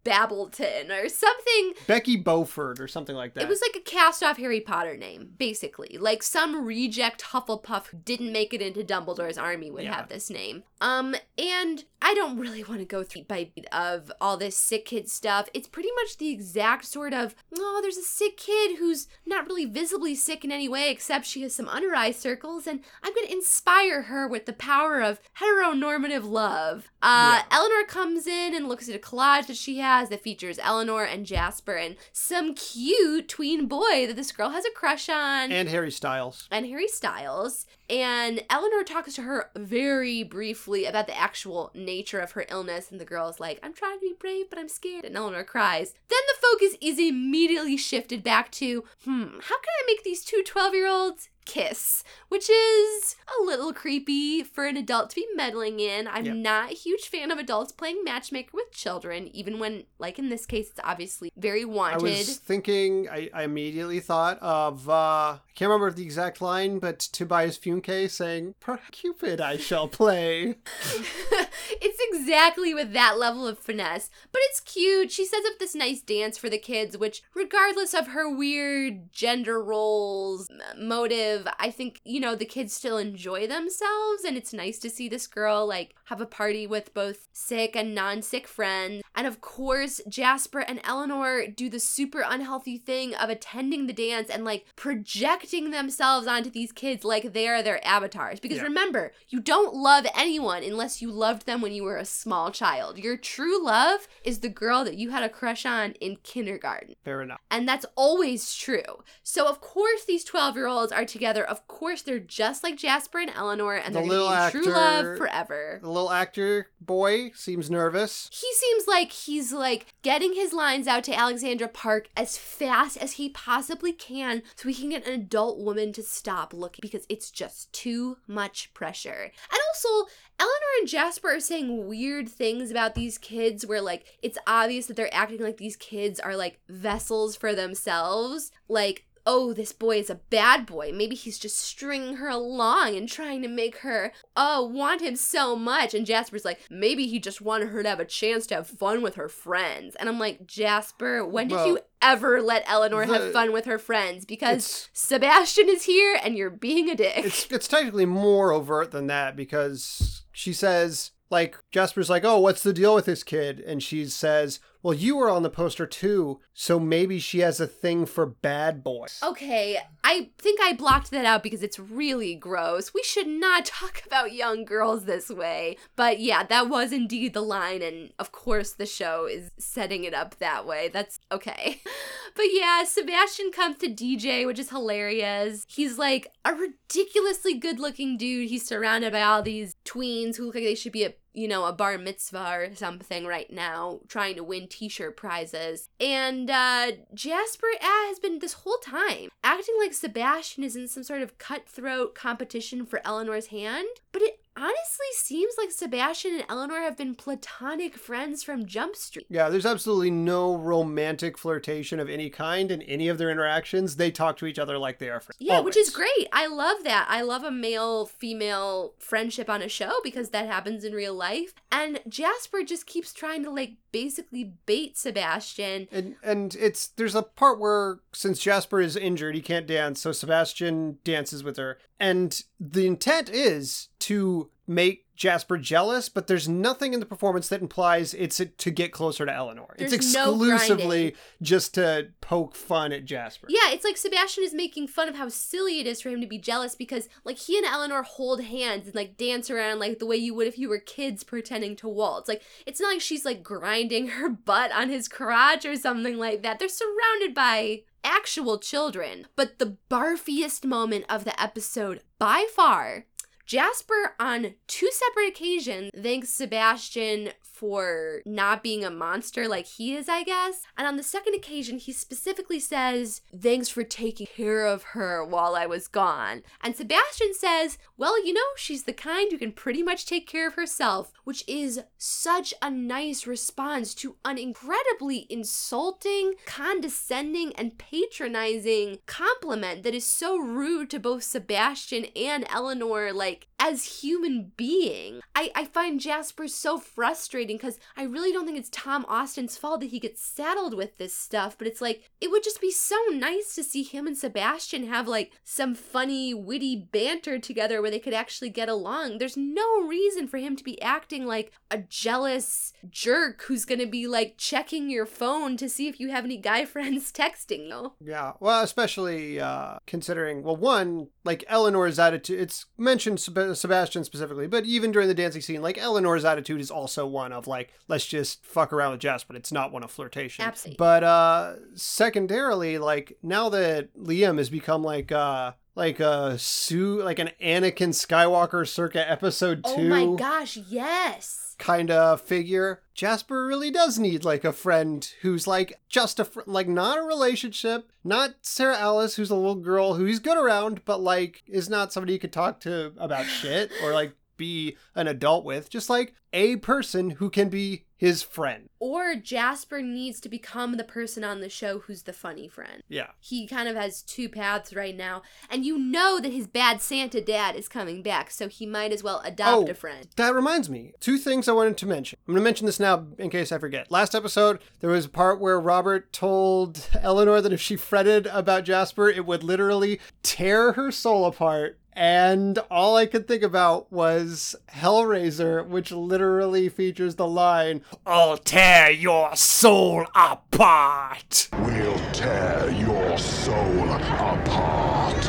Babbleton or something. Becky Beaufort or something like that. It was like a cast off Harry Potter name, basically. Like some reject Hufflepuff who didn't make it into Dumbledore's army would Yeah. have this name. Um, and I don't really want to go through by beat of all this sick kid stuff. It's pretty much the exact sort of, oh, there's a sick kid who's not really visibly sick in any way except she has some under eye circles, and I'm going to inspire her with the power of heteronormative love. Uh, Yeah. Eleanor comes in and looks at a collage that she has that features Eleanor and Jasper and some cute tween boy that this girl has a crush on and Harry Styles. and Harry Styles. And Eleanor talks to her very briefly about the actual nature of her illness. And the girl's like, I'm trying to be brave, but I'm scared. And Eleanor cries. Then the focus is immediately shifted back to, hmm, how can I make these two 12 year olds kiss? Which is a little creepy for an adult to be meddling in. I'm Yep. not a huge fan of adults playing matchmaker with children, even when, like in this case, it's obviously very wanted. I was thinking, I, I immediately thought of, uh, I can't remember the exact line, but Tobias Funke saying, "Per Cupid I shall play. [LAUGHS] it's exactly with that level of finesse, but it's cute. She sets up this nice dance for the kids, which, regardless of her weird gender roles motive, I think, you know, the kids still enjoy themselves, and it's nice to see this girl, like, have a party with both sick and non sick friends. And of course, Jasper and Eleanor do the super unhealthy thing of attending the dance and, like, projecting themselves onto these kids like they are their avatars. Because Yeah. remember, you don't love anyone unless you loved them when you were a small child. Your true love is the girl that you had a crush on in kindergarten. Fair enough. And that's always true. So, of course, these 12 year olds are together. Of course, they're just like Jasper and Eleanor, and The they're going little true love forever. The little actor boy seems nervous. He seems like he's like getting his lines out to Alexandra Park as fast as he possibly can so he can get an adult woman to stop looking because it's just too much pressure. And also, Eleanor and Jasper are saying weird things about these kids where like it's obvious that they're acting like these kids are like vessels for themselves. Like oh, this boy is a bad boy. Maybe he's just stringing her along and trying to make her, oh, want him so much. And Jasper's like, maybe he just wanted her to have a chance to have fun with her friends. And I'm like, Jasper, when did Well, you ever let Eleanor the- have fun with her friends? Because Sebastian is here and you're being a dick. It's it's technically more overt than that because she says like Jasper's like, "Oh, what's the deal with this kid?" And she says, "Well, you were on the poster too, so maybe she has a thing for bad boys." Okay, I think I blocked that out because it's really gross. We should not [LAUGHS] talk about young girls this way. But yeah, that was indeed the line, and of course, the show is setting it up that way. That's okay. [LAUGHS] But yeah, Sebastian comes to DJ, which is hilarious. He's like a ridiculously good looking dude. He's surrounded by all these tweens who look like they should be at you know, a bar mitzvah or something right now, trying to win t shirt prizes. And uh, Jasper has been this whole time acting like Sebastian is in some sort of cutthroat competition for Eleanor's hand. But it honestly seems like Sebastian and Eleanor have been platonic friends from Jump Street. Yeah, there's absolutely no romantic flirtation of any kind in any of their interactions. They talk to each other like they are friends. Yeah, which is great. I love that. I love a male female friendship on a show because that happens in real life. And Jasper just keeps trying to like basically bait Sebastian. And and it's there's a part where since Jasper is injured, he can't dance, so Sebastian dances with her. And the intent is to make Jasper jealous, but there's nothing in the performance that implies it's to get closer to Eleanor. it's There's no exclusively grinding. just to poke fun at Jasper. Yeah, it's like Sebastian is making fun of how silly it is for him to be jealous because, like, he and Eleanor hold hands and, like, dance around like the way you would if you were kids pretending to waltz. Like, it's not like she's, like, grinding her [LAUGHS] butt on his crotch or something like that. They're surrounded by actual children. But the barfiest moment of the episode, by far, Jasper, on two separate occasions, thanks Sebastian for not being a monster like he is, I guess. And on the second occasion, he specifically says, Thanks for taking care of her while I was gone. And Sebastian says, Well, you know, she's the kind who can pretty much take care of herself, which is such a nice response to an incredibly insulting, condescending, and patronizing compliment that is so rude to both Sebastian and Eleanor, like, like as human being. I, I find Jasper so frustrating because I really don't think it's Tom Austin's fault that he gets saddled with this stuff, but it's like, it would just be so nice to see him and Sebastian have like some funny, witty banter together where they could actually get along. There's no reason for him to be acting like a jealous jerk who's gonna be like checking your phone to see if you have any guy [LAUGHS] friends texting you. Yeah, well, especially uh, considering, well, one, like Eleanor's attitude, it's mentioned Seb- Sebastian specifically, but even during the dancing scene, like Eleanor's attitude is also one of like, let's just fuck around with Jasper. It's not one of flirtation. Absolutely. But uh, secondarily, like now that Liam has become like, uh, like a Sue, like an Anakin Skywalker circa episode two Oh my gosh, yes. kind of figure. Jasper really does need like a friend who's like just a fr- like not a relationship, not Sarah Alice who's a little girl who he's good around, but like is not somebody you could talk to about shit or like be an adult with. Just like a person who can be his friend. Or Jasper needs to become the person on the show who's the funny friend. Yeah. He kind of has two paths right now, and you know that his bad Santa dad is coming back, so he might as well adopt Oh. a friend. That reminds me, two things I wanted to mention. I'm going to mention this now in case I forget. Last episode, there was a part where Robert told [LAUGHS] Eleanor that if she fretted about Jasper, it would literally tear her soul apart. And all I could think about was Hellraiser, which literally features the line, I'll tear your soul apart. We'll tear your soul apart.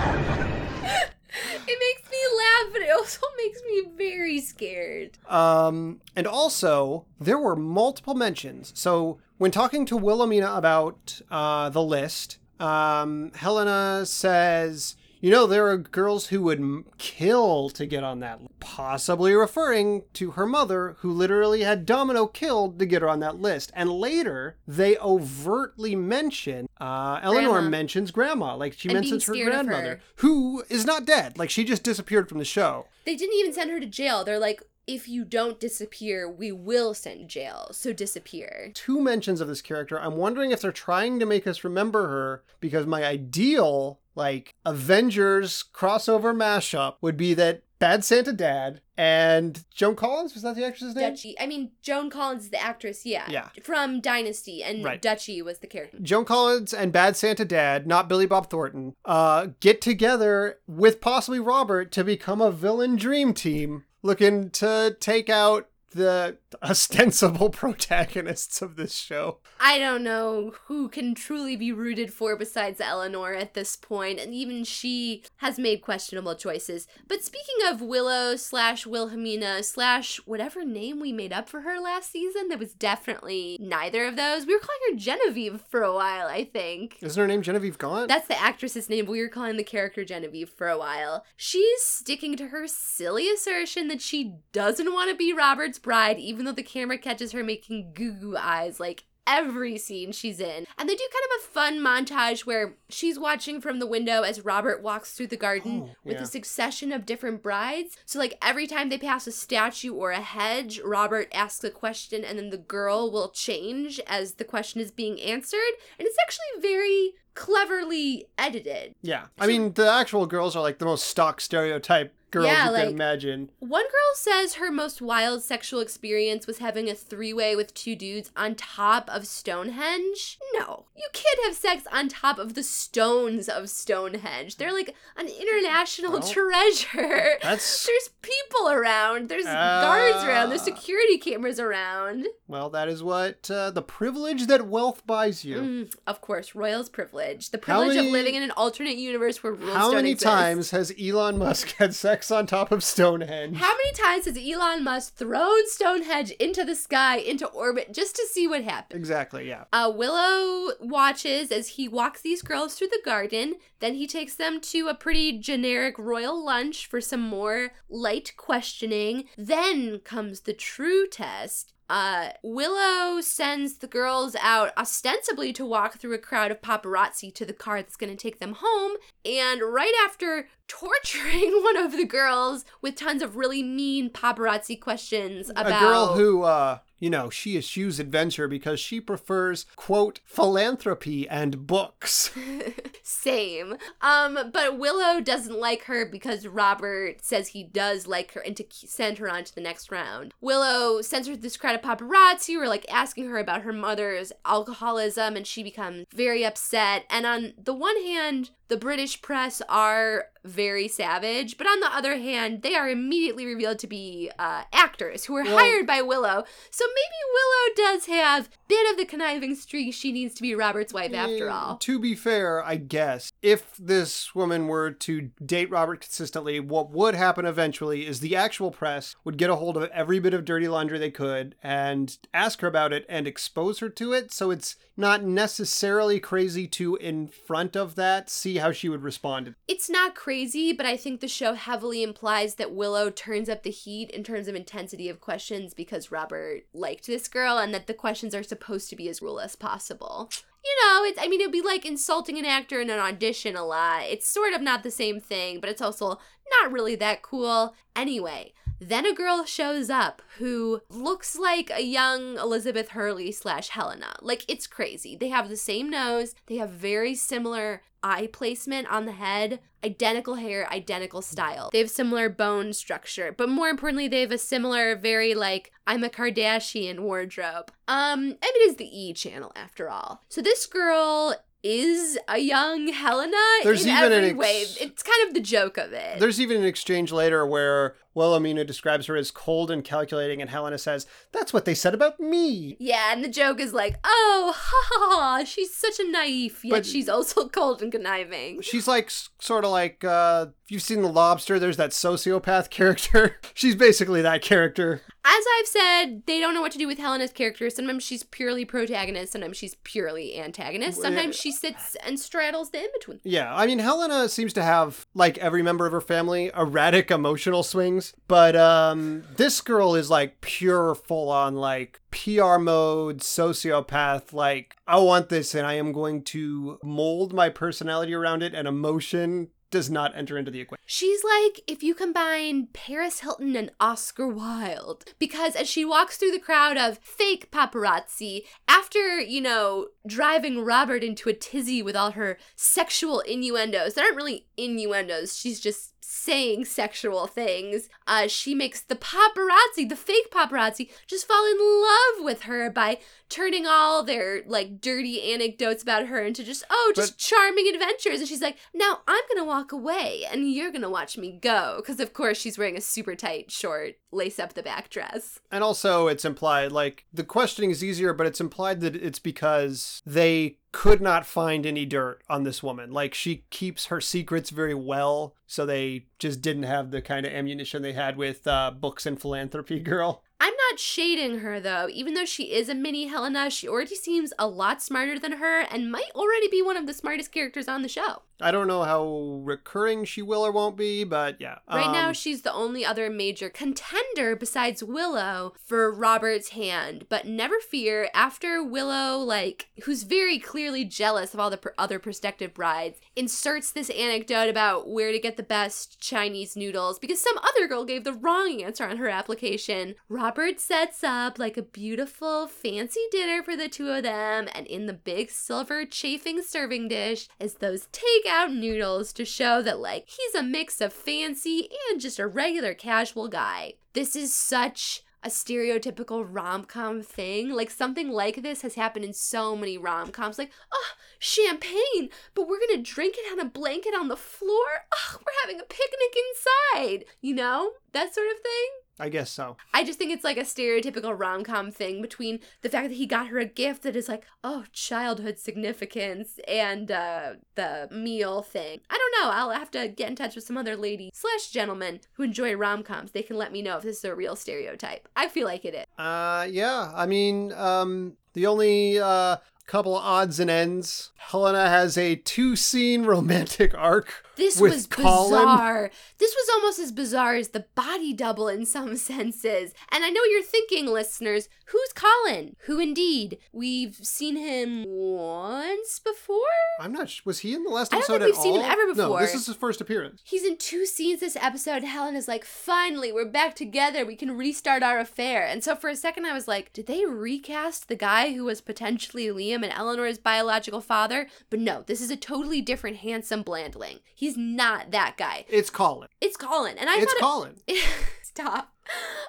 It makes me laugh, but it also [LAUGHS] makes me very scared. Um, and also, there were multiple mentions. So, when talking to Wilhelmina about uh, the list, um, Helena says, You know, there are girls who would kill to get on that list. Possibly referring to her mother, who literally had Domino killed to get her on that list. And later, they overtly mention, uh, Eleanor Grandma. mentions grandma. Like, she And mentions her of her. grandmother, who is not dead. Like, she just disappeared from the show. They didn't even send her to jail. They're like, if you don't disappear, we will send jail, so disappear. two mentions of this character. I'm wondering if they're trying to make us remember her because my ideal, like, Avengers crossover mashup would be that Bad Santa Dad and Joan Collins, was that the actress's name? Dutchy. I mean, Joan Collins is the actress, yeah. Yeah. From Dynasty, and Right. Dutchy was the character. Joan Collins and Bad Santa Dad, not Billy Bob Thornton, uh, get together with possibly Robert to become a villain dream team looking to take out the ostensible [LAUGHS] protagonists of this show. I don't know who can truly be rooted for besides Eleanor at this point, and even she has made questionable choices. But speaking of Willow slash Wilhelmina slash whatever name we made up for her last season, that was definitely neither of those. We were calling her Genevieve for a while, I think. Isn't her name Genevieve Gaunt? That's the actress's name, but we were calling the character Genevieve for a while. She's sticking to her silly assertion that she doesn't want to be Robert's bride, even though the camera catches her making goo goo eyes like every scene she's in. And they do kind of a fun montage where she's watching from the window as Robert walks through the garden Oh, with yeah. a succession of different brides. So, like, every time they pass a statue or a hedge, Robert asks a question and then the girl will change as the question is being answered. And it's actually very cleverly edited. Yeah. I mean, the actual girls are like the most stock stereotype girls Yeah, you like- can imagine. One girl says her most wild sexual experience was having a three way with two dudes on top of Stonehenge. No, you can't have sex on top of the stones of Stonehenge. They're like an international Well, treasure. that's- [LAUGHS] There's people around, there's guards around, there's Ah. security cameras around. Well, that is what uh, the privilege that wealth buys you. Mm, of course, royals privilege. The privilege many- of living in an alternate universe where rules How many exist. times has Elon Musk [LAUGHS] had sex on top of Stonehenge? How many times has Elon Musk thrown Stonehenge into the sky, into orbit, just to see what happens? Exactly, yeah. Uh, Willow watches as he walks these girls through the garden. Then he takes them to a pretty generic royal lunch for some more light questioning. Then comes the true test. Uh, Willow sends the girls out ostensibly to walk through a crowd of paparazzi to the car that's going to take them home. And right after torturing [LAUGHS] one of the girls with tons of really mean paparazzi questions about A girl who, uh, you know, she eschews adventure because she prefers, quote, philanthropy and books. [LAUGHS] Same. Um, but Willow doesn't like her because Robert says he does like her and to send her on to the next round. Willow sends her this crowd of paparazzi who are like asking her about her mother's alcoholism and she becomes very upset. And on the one hand, the British press are very savage, but on the other hand, they are immediately revealed to be uh, actors who were Well- hired by Willow. So maybe Willow does have bit of the conniving streak she needs to be Robert's wife after Eh, all. To be fair, I guess, if this woman were to date Robert consistently, what would happen eventually is the actual press would get a hold of every bit of dirty laundry they could and ask her about it and expose her to it. So it's not necessarily crazy to, in front of that, see how she would respond. It's not crazy, but I think the show heavily implies that Willow turns up the heat in terms of intensity of questions because Robert liked this girl and that the questions are supposed to be as real as possible. You know, it's I mean it'd be like insulting an actor in an audition a lot. It's sort of not the same thing, but it's also not really that cool. Anyway, then a girl shows up who looks like a young Elizabeth Hurley slash Helena. Like, it's crazy. They have the same nose, they have very similar eye placement on the head, identical hair, identical style. They have similar bone structure, but more importantly, they have a similar, very like, I'm a Kardashian wardrobe. Um, and it is the E channel after all. So this girl is a young Helena There's in even every ex- way. It's kind of the joke of it. There's even an exchange later where Wilhelmina describes her as cold and calculating, and Helena says, That's what they said about me. Yeah, and the joke is like, oh, ha ha ha, she's such a naive, yet But- she's also [LAUGHS] cold and conniving. She's like, sort of like, uh, if you've seen The Lobster, there's that sociopath [LAUGHS] character. She's basically that character. As I've said, they don't know what to do with Helena's character. Sometimes she's purely protagonist, sometimes she's purely antagonist, sometimes she sits and straddles the in between. Yeah, I mean, Helena seems to have, like every member of her family, erratic emotional swings. But um, this girl is like pure, full on, like PR mode, sociopath. Like, I want this and I am going to mold my personality around it, and emotion does not enter into the equation. She's like if you combine Paris Hilton and Oscar Wilde. Because as she walks through the crowd of fake paparazzi, after, you know, driving Robert into a tizzy with all her sexual innuendos, that aren't really innuendos, she's just saying sexual things, uh, she makes the paparazzi, the fake paparazzi, just fall in love with her by turning all their like dirty anecdotes about her into just oh just But- charming adventures. And she's like now i'm gonna walk away and you're gonna watch me go. Because of course she's wearing a super tight short lace up the back dress. And also, it's implied, like, the questioning is easier, but it's implied that it's because they could not find any dirt on this woman. Like, she keeps her secrets very well, so they just didn't have the kind of ammunition they had with uh, Books and Philanthropy [LAUGHS] Girl. I'm not shading her though even though she is a mini helena she already seems a lot smarter than her and might already be one of the smartest characters on the show I don't know how recurring she will or won't be, but yeah. Right now, Um, she's the only other major contender besides Willow for Robert's hand. But never fear, after Willow, like, who's very clearly jealous of all the pr- other prospective brides, inserts this anecdote about where to get the best Chinese noodles because some other girl gave the wrong answer on her application, Robert Robert sets up like a beautiful, fancy dinner for the two of them, and in the big silver chafing serving dish is those takeout noodles to show that, like, he's a mix of fancy and just a regular casual guy. This is such a stereotypical rom com thing. Like something like this has happened in so many rom coms. Like, oh, champagne, but we're gonna drink it on a blanket on the floor. Oh, we're having a picnic inside. You know that sort of thing. I guess so. I just think it's like a stereotypical rom com thing between the fact that he got her a gift that is like, oh, childhood significance and uh, the meal thing. I don't know. I'll have to get in touch with some other lady slash gentleman who enjoy rom coms. They can let me know if this is a real stereotype. I feel like it is. Uh, yeah. I mean, um, the only uh couple odds and ends. Helena has a two-scene [LAUGHS] romantic arc This was Colin. bizarre. This was almost as bizarre as the body double in some [LAUGHS] senses. And I know you're thinking, listeners, who's Colin? Who indeed? We've seen him once before? I'm not. Sh- was he in the last episode? I don't think we've at seen him ever No, before. this is his first appearance. He's in two scenes this episode. Helen is like, finally, we're back together. We can restart our affair. And so for a second, I was like, did they recast the guy who was potentially Liam and Eleanor's biological father? But no, this is a totally different handsome Blandling. He's not that guy. It's Colin. It's Colin. And I it's thought Colin. it- [LAUGHS] Stop.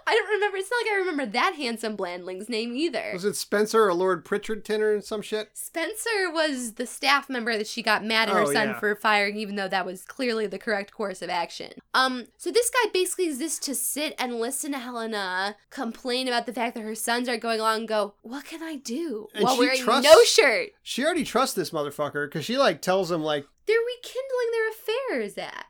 I don't remember. It's not like I remember that handsome Blandling's name either. Was it Spencer or Lord Pritchardton and some shit? Spencer was the staff member that she got mad at her Oh, son yeah. for firing, even though that was clearly the correct course of action. Um, so this guy basically exists to sit and listen to Helena complain about the fact that her sons are going along and go, What can I do? And While she wearing trusts- no shirt. She already trusts this motherfucker because she like tells him like, They're rekindling their affairs at.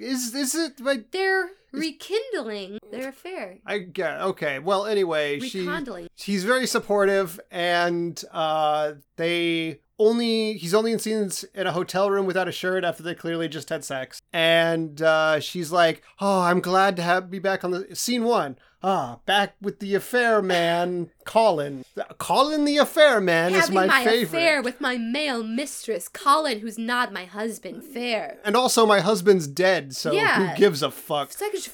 is is it like They're rekindling their affair. I get okay. Well, anyway, she she's very supportive, and uh, they only he's only in scenes in a hotel room without a shirt after they clearly just had sex, and uh, she's like, "Oh, I'm glad to have be back on the scene one. Ah, back with the affair man, Colin. Colin the affair man is Having my, my, favorite." affair with my male mistress, Colin, who's not my husband, fair. and also, my husband's dead, so Yeah. who gives a fuck? So I can just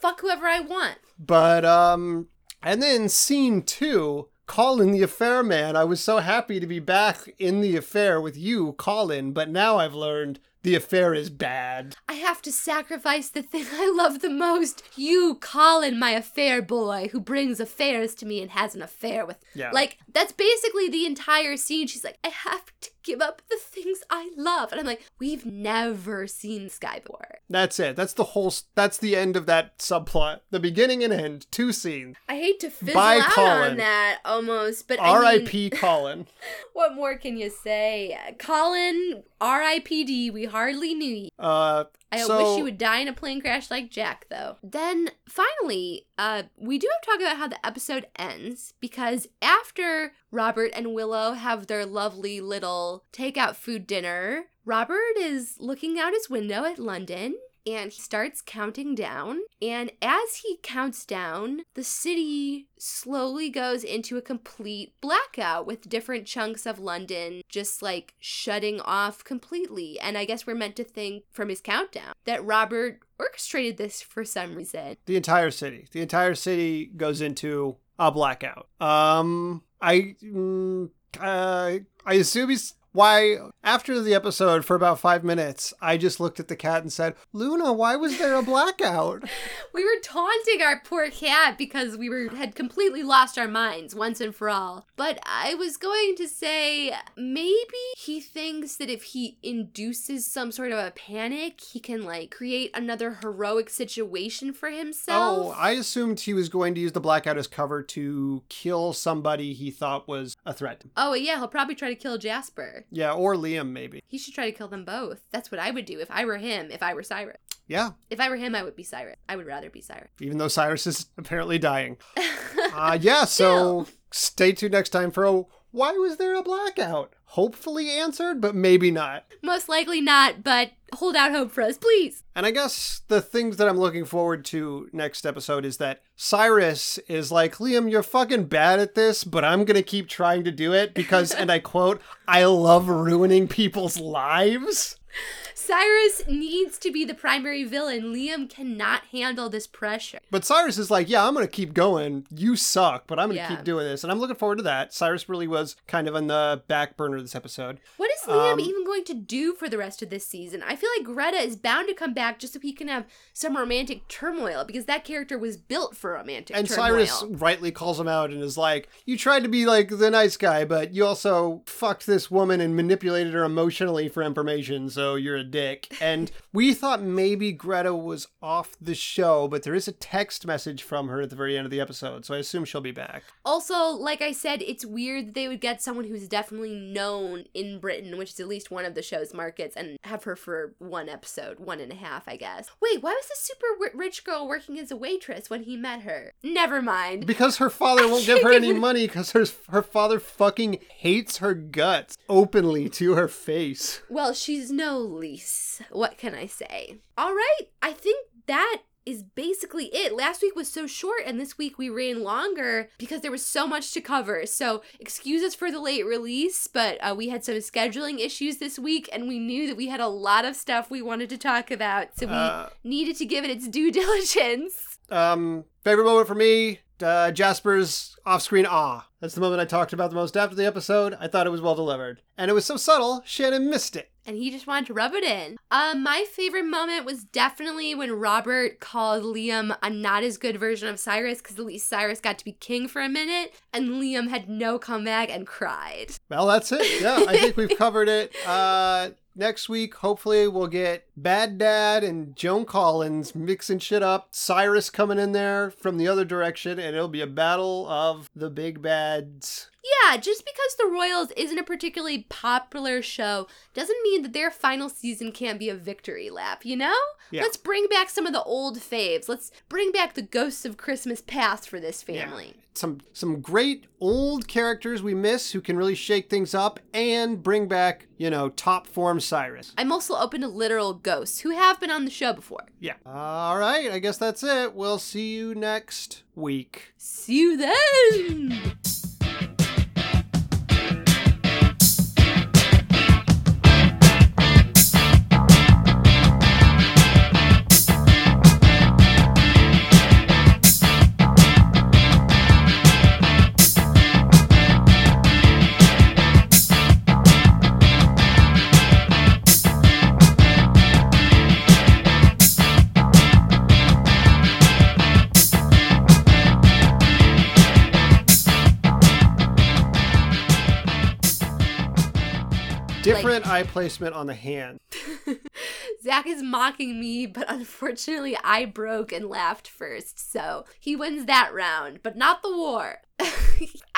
fuck whoever I want. But um and then scene 2, Colin the affair man. I was so happy to be back in the affair with you, Colin, but now I've learned the affair is bad. I have to sacrifice the thing I love the most. You, Colin, my affair boy, who brings affairs to me and has an affair with. Yeah. Like, that's basically the entire scene. She's like, I have to give up the things I love. And I'm like, we've never seen guy before. That's it. That's the whole that's the end of that subplot. The beginning and end, two scenes. I hate to fizzle Bye, out Colin. on that almost, but I mean, R.I.P. [LAUGHS] Colin. what more can you say? Colin, R.I.P.D. We hardly knew you. Uh I so, wish you would die in a plane crash like Jack, though. Then finally, uh, we do have to talk about how the episode ends because after Robert and Willow have their lovely little takeout food dinner, Robert is looking out his window at London and he starts counting down. And as he counts down, the city slowly goes into a complete blackout with different chunks of London just like shutting off completely. And I guess we're meant to think from his countdown that Robert orchestrated this for some reason. the entire city. The entire city goes into a blackout. Um, I, mm, uh, I assume he's why after the episode for about five minutes, I just looked at the cat and said, "Luna, why was there a blackout?" [LAUGHS] We were taunting our poor cat because we were had completely lost our minds once and for all. But I was going to say maybe he thinks that if he induces some sort of a panic, he can like create another heroic situation for himself. oh, I assumed he was going to use the blackout as cover to kill somebody he thought was a threat. Oh yeah, he'll probably try to kill Jasper. Yeah, or Liam maybe. He should try to kill them both. That's what I would do if I were him, if I were Cyrus. Yeah, If I were him, I would be Cyrus. I would rather be Cyrus. even though Cyrus is apparently dying. [LAUGHS] Uh, yeah, so stay tuned next time for a why was there a blackout? Hopefully answered, but maybe not. Most likely not, but hold out hope for us, please. And I guess the things that I'm looking forward to next episode is that Cyrus is like, Liam, you're fucking bad at this, but I'm gonna keep trying to do it because, and I [LAUGHS] quote, I love ruining people's lives. Cyrus needs to be the primary villain. Liam cannot handle this pressure. But Cyrus is like, yeah, I'm going to keep going. You suck, but I'm going to Yeah. keep doing this. And I'm looking forward to that. Cyrus really was kind of on the back burner this episode. What is Liam Um, even going to do for the rest of this season? I feel like Greta is bound to come back just so he can have some romantic turmoil because that character was built for romantic And turmoil. Cyrus rightly calls him out and is like, You tried to be like the nice guy, but you also fucked this woman and manipulated her emotionally for information, so you're a dick. And we thought maybe Greta was off the show, but there is a text message from her at the very end of the episode, so I assume she'll be back. Also, like I said, it's weird that they would get someone who's definitely known in Britain, which is at least one of the show's markets, and have her for one episode, one and a half, I guess. Wait, why was this super rich girl working as a waitress when he met her? Never mind. Because her father won't give her [LAUGHS] any money because her, her father fucking hates her guts openly to her face. Well, she's no What can I say? All right, I think that is basically it. Last week was so short, and this week we ran longer because there was so much to cover. So, excuse us for the late release, but uh, we had some scheduling issues this week, and we knew that we had a lot of stuff we wanted to talk about. So, we Uh, needed to give it its due [LAUGHS] diligence. Um, favorite moment for me, uh, Jasper's off-screen ah. That's the moment I talked about the most after the episode. I thought it was well delivered, and it was so subtle, Shannon missed it. and he just wanted to rub it in. Um, my favorite moment was definitely when Robert called Liam a not as good version of Cyrus because at least Cyrus got to be king for a minute, and Liam had no comeback and cried. Well, that's it. Yeah, I think we've covered it. Uh, next week, hopefully, we'll get Bad Dad and Joan Collins mixing shit up. Cyrus coming in there from the other direction, and it'll be a battle of the big bads. Yeah, just because The Royals isn't a particularly popular show doesn't mean that their final season can't be a victory lap, you know? Yeah. Let's bring back some of the old faves. Let's bring back the ghosts of Christmas past for this family. Some some great old characters we miss who can really shake things up and bring back, you know, top form Cyrus. I'm also open to literal ghosts who have been on the show before. Yeah. All right, I guess that's it. We'll see you next week. See you then! Eye placement on the hand. [LAUGHS] Zach is mocking me, but unfortunately I broke and laughed first, so he wins that round, but not the war. [LAUGHS] I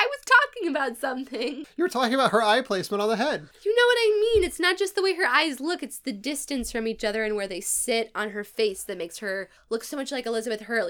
was talking about something. You were talking about her eye placement on the head. You know what I mean? It's not just the way her eyes look, it's the distance from each other and where they sit on her face that makes her look so much like Elizabeth Hurley.